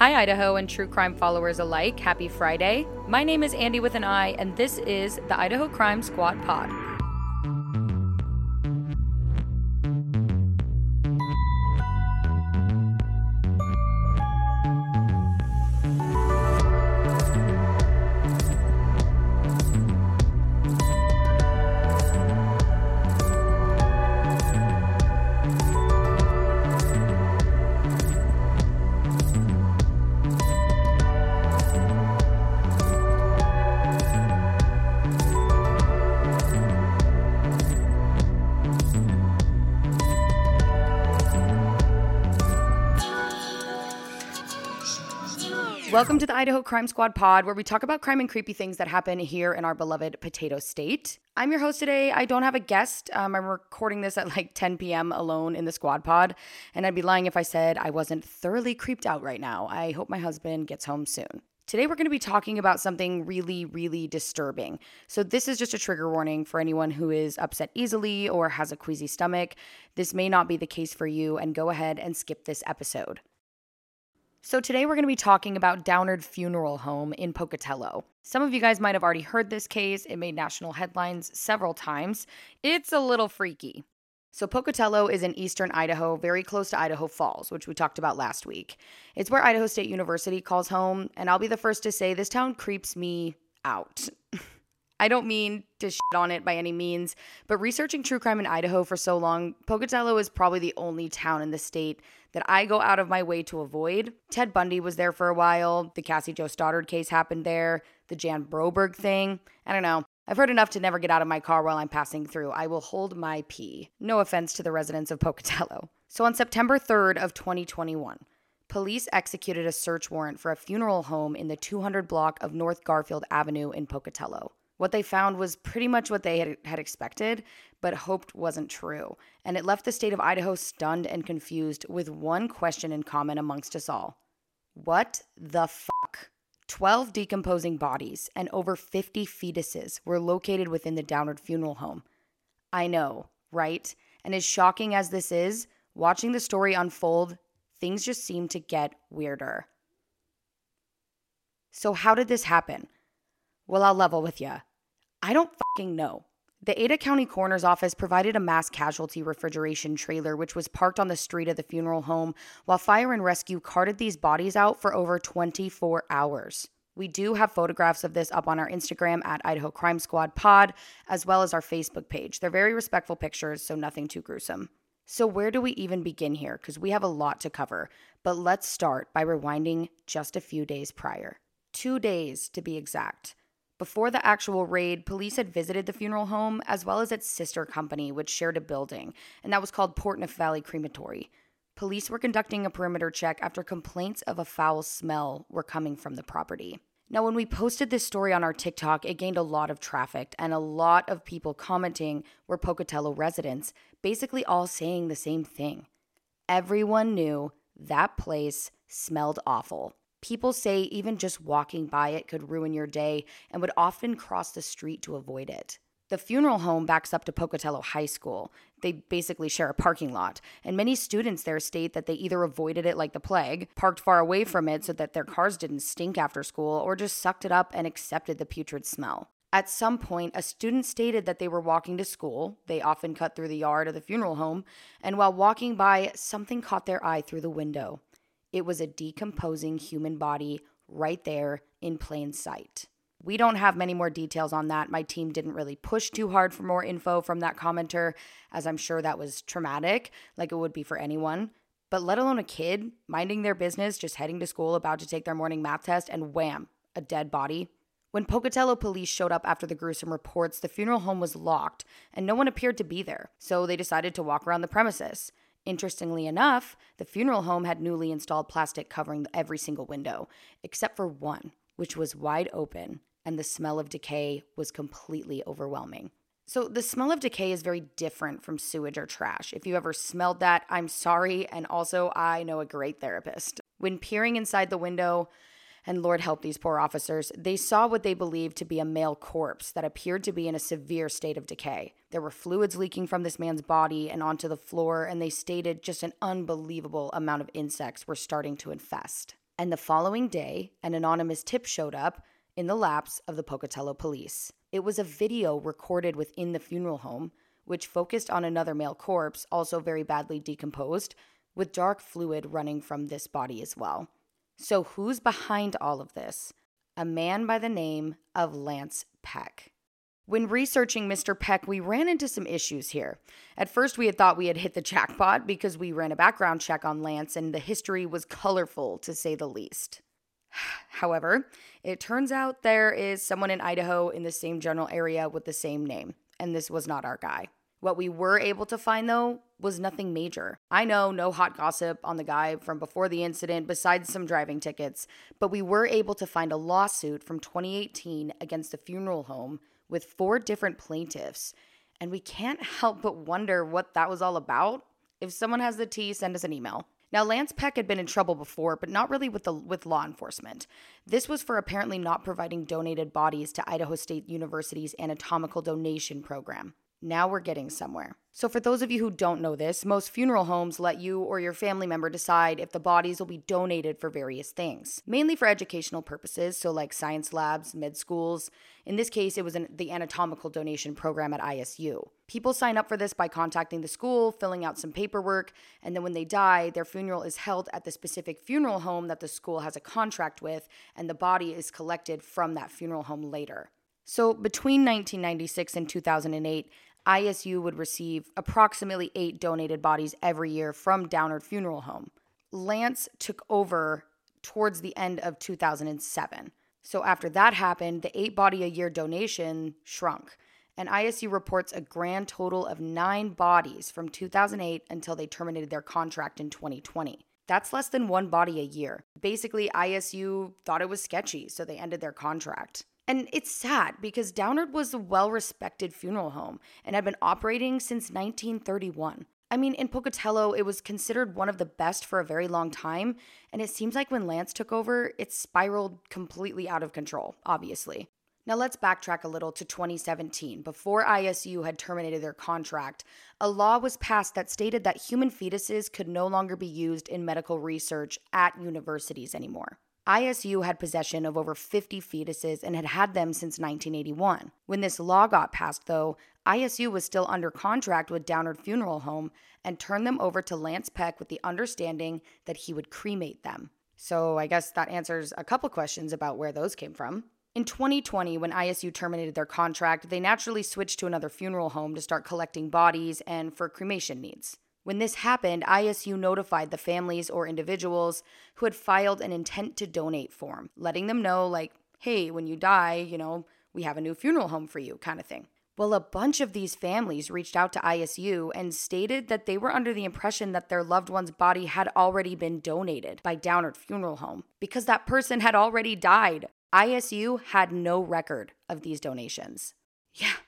Hi, Idaho and true crime followers alike. Happy Friday. My name is Andi with an I, and this is the Idaho Crime Squad Pod. Welcome to the Idaho Crime Squad pod, where we talk about crime and creepy things that happen here in our beloved potato state. I'm your host today. I don't have a guest. Um, I'm recording this at like 10 p.m. alone in the squad pod, and I'd be lying if I said I wasn't thoroughly creeped out right now. I hope my husband gets home soon. Today, we're going to be talking about something really, really disturbing. So, this is just a trigger warning for anyone who is upset easily or has a queasy stomach. This may not be the case for you, and go ahead and skip this episode. So, today we're going to be talking about Downard Funeral Home in Pocatello. Some of you guys might have already heard this case. It made national headlines several times. It's a little freaky. So, Pocatello is in eastern Idaho, very close to Idaho Falls, which we talked about last week. It's where Idaho State University calls home, and I'll be the first to say this town creeps me out. I don't mean to shit on it by any means, but researching true crime in Idaho for so long, Pocatello is probably the only town in the state that I go out of my way to avoid. Ted Bundy was there for a while. The Cassie Jo Stoddard case happened there. The Jan Broberg thing. I don't know. I've heard enough to never get out of my car while I'm passing through. I will hold my pee. No offense to the residents of Pocatello. So on September 3rd of 2021, police executed a search warrant for a funeral home in the 200 block of North Garfield Avenue in Pocatello. What they found was pretty much what they had, had expected, but hoped wasn't true. And it left the state of Idaho stunned and confused with one question in common amongst us all What the fuck? 12 decomposing bodies and over 50 fetuses were located within the Downard funeral home. I know, right? And as shocking as this is, watching the story unfold, things just seem to get weirder. So, how did this happen? Well, I'll level with you. I don't fucking know. The Ada County Coroner's Office provided a mass casualty refrigeration trailer, which was parked on the street of the funeral home, while fire and rescue carted these bodies out for over 24 hours. We do have photographs of this up on our Instagram at Idaho Crime Squad Pod, as well as our Facebook page. They're very respectful pictures, so nothing too gruesome. So, where do we even begin here? Because we have a lot to cover. But let's start by rewinding just a few days prior. Two days to be exact. Before the actual raid, police had visited the funeral home as well as its sister company, which shared a building, and that was called Portneuf Valley Crematory. Police were conducting a perimeter check after complaints of a foul smell were coming from the property. Now, when we posted this story on our TikTok, it gained a lot of traffic and a lot of people commenting were Pocatello residents, basically all saying the same thing. Everyone knew that place smelled awful. People say even just walking by it could ruin your day and would often cross the street to avoid it. The funeral home backs up to Pocatello High School. They basically share a parking lot, and many students there state that they either avoided it like the plague, parked far away from it so that their cars didn't stink after school, or just sucked it up and accepted the putrid smell. At some point, a student stated that they were walking to school. They often cut through the yard of the funeral home, and while walking by, something caught their eye through the window. It was a decomposing human body right there in plain sight. We don't have many more details on that. My team didn't really push too hard for more info from that commenter, as I'm sure that was traumatic, like it would be for anyone. But let alone a kid minding their business, just heading to school, about to take their morning math test, and wham, a dead body. When Pocatello police showed up after the gruesome reports, the funeral home was locked and no one appeared to be there, so they decided to walk around the premises. Interestingly enough, the funeral home had newly installed plastic covering every single window, except for one, which was wide open, and the smell of decay was completely overwhelming. So, the smell of decay is very different from sewage or trash. If you ever smelled that, I'm sorry, and also I know a great therapist. When peering inside the window, and Lord help these poor officers, they saw what they believed to be a male corpse that appeared to be in a severe state of decay. There were fluids leaking from this man's body and onto the floor, and they stated just an unbelievable amount of insects were starting to infest. And the following day, an anonymous tip showed up in the laps of the Pocatello police. It was a video recorded within the funeral home, which focused on another male corpse, also very badly decomposed, with dark fluid running from this body as well. So, who's behind all of this? A man by the name of Lance Peck. When researching Mr. Peck, we ran into some issues here. At first, we had thought we had hit the jackpot because we ran a background check on Lance and the history was colorful to say the least. However, it turns out there is someone in Idaho in the same general area with the same name, and this was not our guy. What we were able to find, though, was nothing major. I know no hot gossip on the guy from before the incident, besides some driving tickets, but we were able to find a lawsuit from 2018 against a funeral home with four different plaintiffs. And we can't help but wonder what that was all about. If someone has the tea, send us an email. Now, Lance Peck had been in trouble before, but not really with the with law enforcement. This was for apparently not providing donated bodies to Idaho State University's anatomical donation program. Now we're getting somewhere. So, for those of you who don't know this, most funeral homes let you or your family member decide if the bodies will be donated for various things, mainly for educational purposes, so like science labs, med schools. In this case, it was an, the anatomical donation program at ISU. People sign up for this by contacting the school, filling out some paperwork, and then when they die, their funeral is held at the specific funeral home that the school has a contract with, and the body is collected from that funeral home later. So, between 1996 and 2008, ISU would receive approximately eight donated bodies every year from Downard Funeral Home. Lance took over towards the end of 2007. So after that happened, the eight body a year donation shrunk. And ISU reports a grand total of nine bodies from 2008 until they terminated their contract in 2020. That's less than one body a year. Basically, ISU thought it was sketchy, so they ended their contract. And it's sad because Downard was a well respected funeral home and had been operating since 1931. I mean, in Pocatello, it was considered one of the best for a very long time. And it seems like when Lance took over, it spiraled completely out of control, obviously. Now let's backtrack a little to 2017. Before ISU had terminated their contract, a law was passed that stated that human fetuses could no longer be used in medical research at universities anymore. ISU had possession of over 50 fetuses and had had them since 1981. When this law got passed, though, ISU was still under contract with Downard Funeral Home and turned them over to Lance Peck with the understanding that he would cremate them. So I guess that answers a couple questions about where those came from. In 2020, when ISU terminated their contract, they naturally switched to another funeral home to start collecting bodies and for cremation needs. When this happened, ISU notified the families or individuals who had filed an intent to donate form, letting them know, like, hey, when you die, you know, we have a new funeral home for you, kind of thing. Well, a bunch of these families reached out to ISU and stated that they were under the impression that their loved one's body had already been donated by Downard Funeral Home because that person had already died. ISU had no record of these donations. Yeah.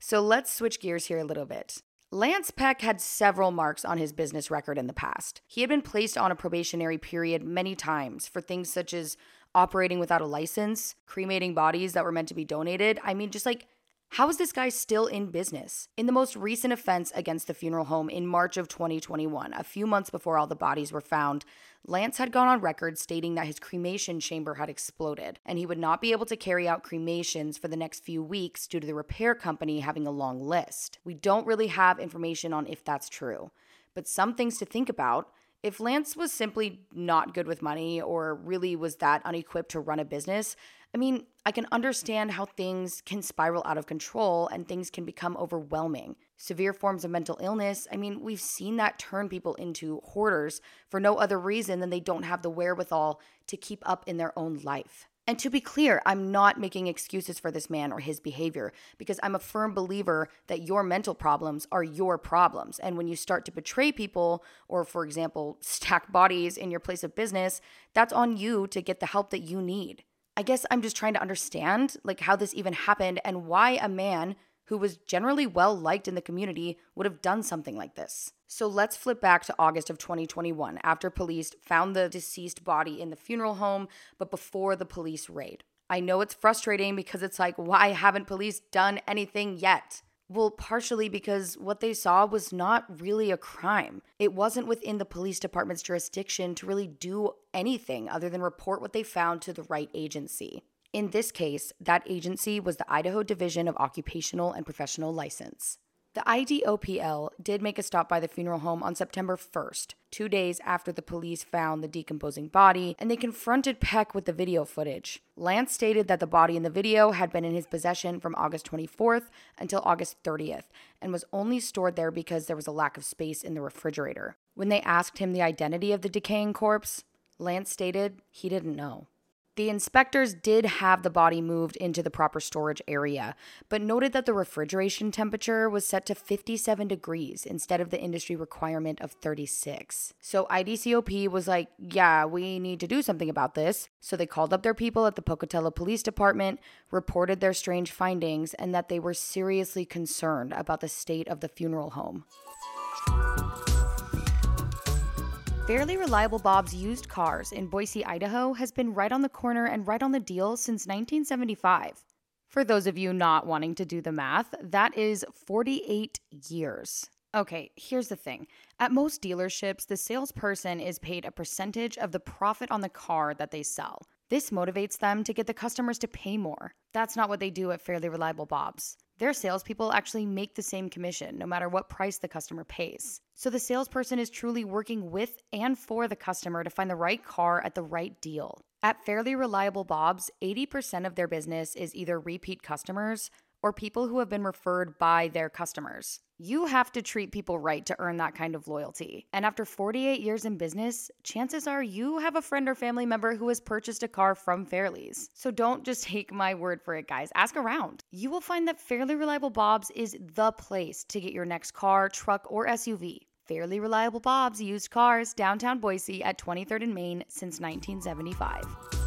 So let's switch gears here a little bit. Lance Peck had several marks on his business record in the past. He had been placed on a probationary period many times for things such as operating without a license, cremating bodies that were meant to be donated. I mean, just like how is this guy still in business? In the most recent offense against the funeral home in March of 2021, a few months before all the bodies were found, Lance had gone on record stating that his cremation chamber had exploded and he would not be able to carry out cremations for the next few weeks due to the repair company having a long list. We don't really have information on if that's true, but some things to think about. If Lance was simply not good with money or really was that unequipped to run a business, I mean, I can understand how things can spiral out of control and things can become overwhelming. Severe forms of mental illness, I mean, we've seen that turn people into hoarders for no other reason than they don't have the wherewithal to keep up in their own life. And to be clear, I'm not making excuses for this man or his behavior because I'm a firm believer that your mental problems are your problems. And when you start to betray people, or for example, stack bodies in your place of business, that's on you to get the help that you need. I guess I'm just trying to understand like how this even happened and why a man who was generally well liked in the community would have done something like this. So let's flip back to August of 2021 after police found the deceased body in the funeral home, but before the police raid. I know it's frustrating because it's like, why haven't police done anything yet? Well, partially because what they saw was not really a crime. It wasn't within the police department's jurisdiction to really do anything other than report what they found to the right agency. In this case, that agency was the Idaho Division of Occupational and Professional License. The IDOPL did make a stop by the funeral home on September 1st, two days after the police found the decomposing body, and they confronted Peck with the video footage. Lance stated that the body in the video had been in his possession from August 24th until August 30th and was only stored there because there was a lack of space in the refrigerator. When they asked him the identity of the decaying corpse, Lance stated he didn't know. The inspectors did have the body moved into the proper storage area, but noted that the refrigeration temperature was set to 57 degrees instead of the industry requirement of 36. So IDCOP was like, yeah, we need to do something about this. So they called up their people at the Pocatello Police Department, reported their strange findings, and that they were seriously concerned about the state of the funeral home. Fairly Reliable Bob's Used Cars in Boise, Idaho has been right on the corner and right on the deal since 1975. For those of you not wanting to do the math, that is 48 years. Okay, here's the thing. At most dealerships, the salesperson is paid a percentage of the profit on the car that they sell. This motivates them to get the customers to pay more. That's not what they do at Fairly Reliable Bob's. Their salespeople actually make the same commission no matter what price the customer pays. So the salesperson is truly working with and for the customer to find the right car at the right deal. At Fairly Reliable Bob's, 80% of their business is either repeat customers or people who have been referred by their customers. You have to treat people right to earn that kind of loyalty. And after 48 years in business, chances are you have a friend or family member who has purchased a car from Fairly's. So don't just take my word for it, guys. Ask around. You will find that Fairly Reliable Bob's is the place to get your next car, truck, or SUV. Fairly Reliable Bob's used cars downtown Boise at 23rd and Main since 1975.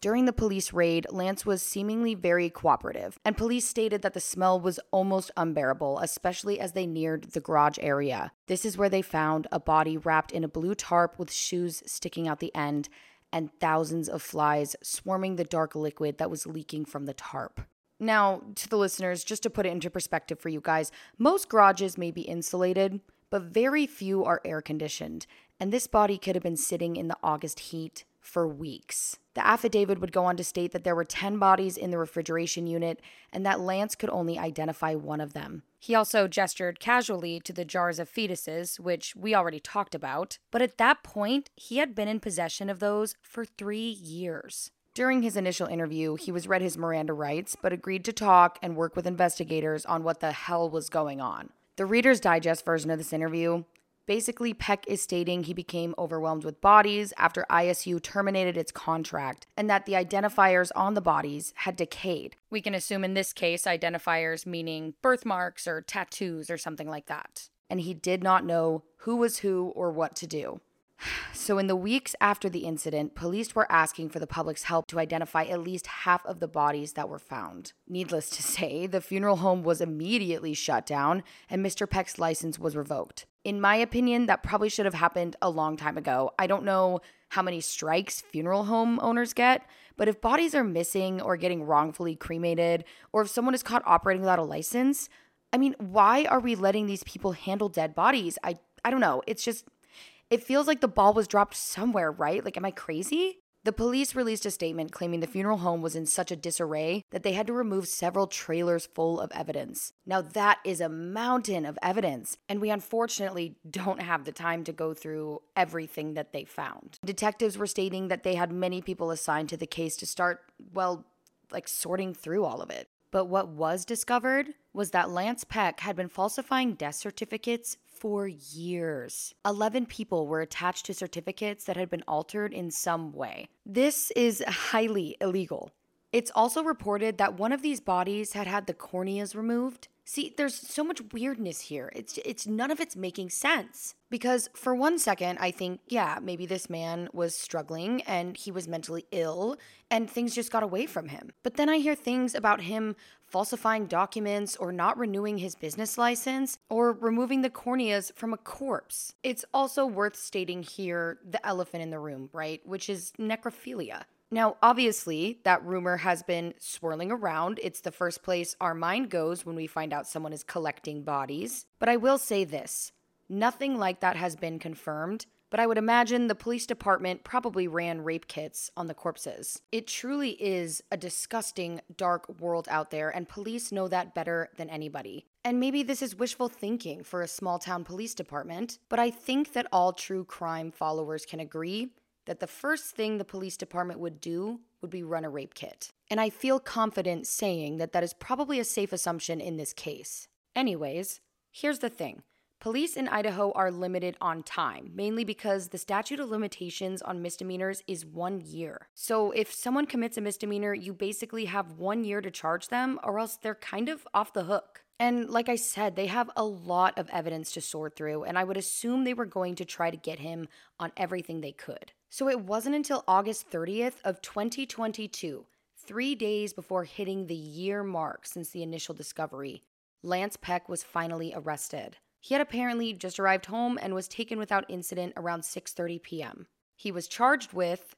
During the police raid, Lance was seemingly very cooperative, and police stated that the smell was almost unbearable, especially as they neared the garage area. This is where they found a body wrapped in a blue tarp with shoes sticking out the end and thousands of flies swarming the dark liquid that was leaking from the tarp. Now, to the listeners, just to put it into perspective for you guys, most garages may be insulated, but very few are air conditioned, and this body could have been sitting in the August heat for weeks. The affidavit would go on to state that there were 10 bodies in the refrigeration unit and that Lance could only identify one of them. He also gestured casually to the jars of fetuses, which we already talked about, but at that point, he had been in possession of those for three years. During his initial interview, he was read his Miranda rights, but agreed to talk and work with investigators on what the hell was going on. The Reader's Digest version of this interview Basically, Peck is stating he became overwhelmed with bodies after ISU terminated its contract and that the identifiers on the bodies had decayed. We can assume in this case identifiers meaning birthmarks or tattoos or something like that. And he did not know who was who or what to do. So, in the weeks after the incident, police were asking for the public's help to identify at least half of the bodies that were found. Needless to say, the funeral home was immediately shut down and Mr. Peck's license was revoked. In my opinion, that probably should have happened a long time ago. I don't know how many strikes funeral home owners get, but if bodies are missing or getting wrongfully cremated, or if someone is caught operating without a license, I mean, why are we letting these people handle dead bodies? I I don't know. It's just it feels like the ball was dropped somewhere, right? Like, am I crazy? The police released a statement claiming the funeral home was in such a disarray that they had to remove several trailers full of evidence. Now, that is a mountain of evidence, and we unfortunately don't have the time to go through everything that they found. Detectives were stating that they had many people assigned to the case to start, well, like sorting through all of it. But what was discovered was that Lance Peck had been falsifying death certificates for years. 11 people were attached to certificates that had been altered in some way. This is highly illegal. It's also reported that one of these bodies had had the corneas removed. See, there's so much weirdness here. It's it's none of it's making sense. Because for one second, I think, yeah, maybe this man was struggling and he was mentally ill and things just got away from him. But then I hear things about him falsifying documents or not renewing his business license or removing the corneas from a corpse. It's also worth stating here the elephant in the room, right? Which is necrophilia. Now, obviously, that rumor has been swirling around. It's the first place our mind goes when we find out someone is collecting bodies. But I will say this nothing like that has been confirmed, but I would imagine the police department probably ran rape kits on the corpses. It truly is a disgusting, dark world out there, and police know that better than anybody. And maybe this is wishful thinking for a small town police department, but I think that all true crime followers can agree that the first thing the police department would do would be run a rape kit. And I feel confident saying that that is probably a safe assumption in this case. Anyways, here's the thing. Police in Idaho are limited on time, mainly because the statute of limitations on misdemeanors is one year. So if someone commits a misdemeanor, you basically have one year to charge them, or else they're kind of off the hook. And like I said, they have a lot of evidence to sort through, and I would assume they were going to try to get him on everything they could. So it wasn't until August 30th of 2022, 3 days before hitting the year mark since the initial discovery, Lance Peck was finally arrested. He had apparently just arrived home and was taken without incident around 6:30 p.m. He was charged with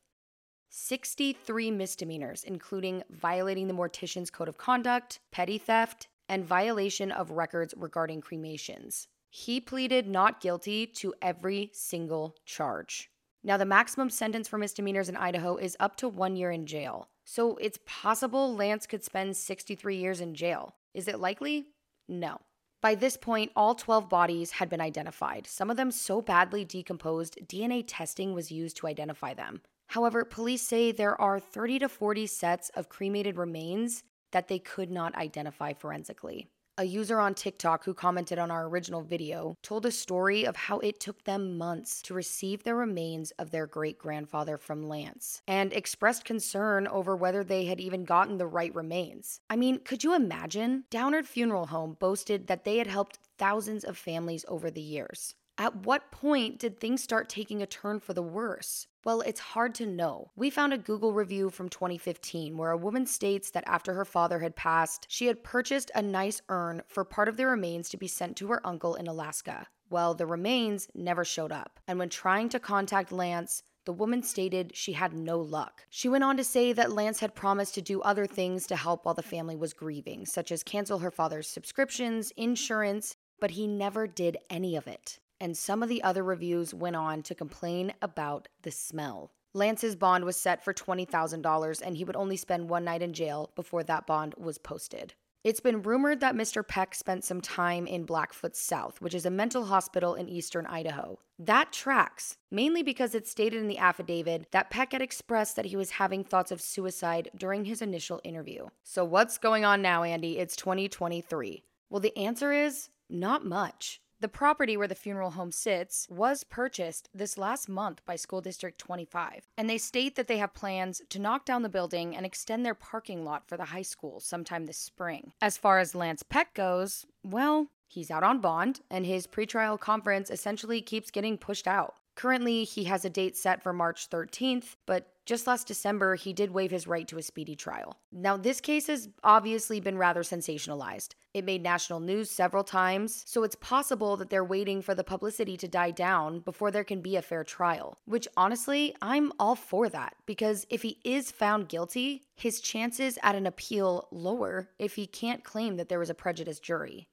63 misdemeanors, including violating the mortician's code of conduct, petty theft, and violation of records regarding cremations. He pleaded not guilty to every single charge. Now, the maximum sentence for misdemeanors in Idaho is up to one year in jail. So it's possible Lance could spend 63 years in jail. Is it likely? No. By this point, all 12 bodies had been identified, some of them so badly decomposed, DNA testing was used to identify them. However, police say there are 30 to 40 sets of cremated remains that they could not identify forensically. A user on TikTok who commented on our original video told a story of how it took them months to receive the remains of their great grandfather from Lance and expressed concern over whether they had even gotten the right remains. I mean, could you imagine? Downard Funeral Home boasted that they had helped thousands of families over the years. At what point did things start taking a turn for the worse? Well, it's hard to know. We found a Google review from 2015 where a woman states that after her father had passed, she had purchased a nice urn for part of the remains to be sent to her uncle in Alaska. Well, the remains never showed up. And when trying to contact Lance, the woman stated she had no luck. She went on to say that Lance had promised to do other things to help while the family was grieving, such as cancel her father's subscriptions, insurance, but he never did any of it and some of the other reviews went on to complain about the smell. Lance's bond was set for $20,000 and he would only spend one night in jail before that bond was posted. It's been rumored that Mr. Peck spent some time in Blackfoot South, which is a mental hospital in eastern Idaho. That tracks, mainly because it's stated in the affidavit that Peck had expressed that he was having thoughts of suicide during his initial interview. So, what's going on now, Andi? It's 2023. Well, the answer is not much. The property where the funeral home sits was purchased this last month by School District 25, and they state that they have plans to knock down the building and extend their parking lot for the high school sometime this spring. As far as Lance Peck goes, well, he's out on bond, and his pretrial conference essentially keeps getting pushed out. Currently, he has a date set for March 13th, but just last December, he did waive his right to a speedy trial. Now, this case has obviously been rather sensationalized. It made national news several times, so it's possible that they're waiting for the publicity to die down before there can be a fair trial. Which honestly, I'm all for that because if he is found guilty, his chances at an appeal lower if he can't claim that there was a prejudiced jury.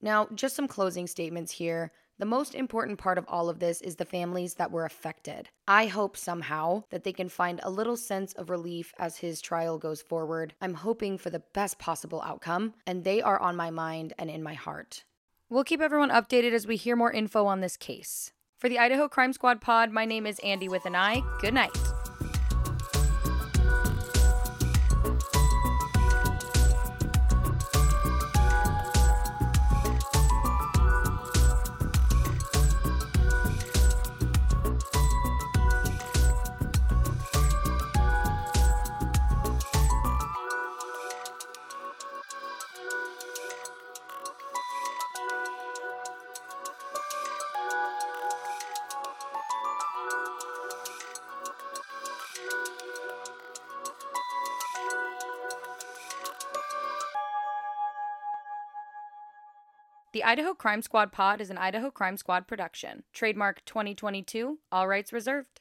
Now, just some closing statements here. The most important part of all of this is the families that were affected. I hope somehow that they can find a little sense of relief as his trial goes forward. I'm hoping for the best possible outcome, and they are on my mind and in my heart. We'll keep everyone updated as we hear more info on this case. For the Idaho Crime Squad pod, my name is Andi with an I. Good night. The Idaho Crime Squad pod is an Idaho Crime Squad production. Trademark 2022, all rights reserved.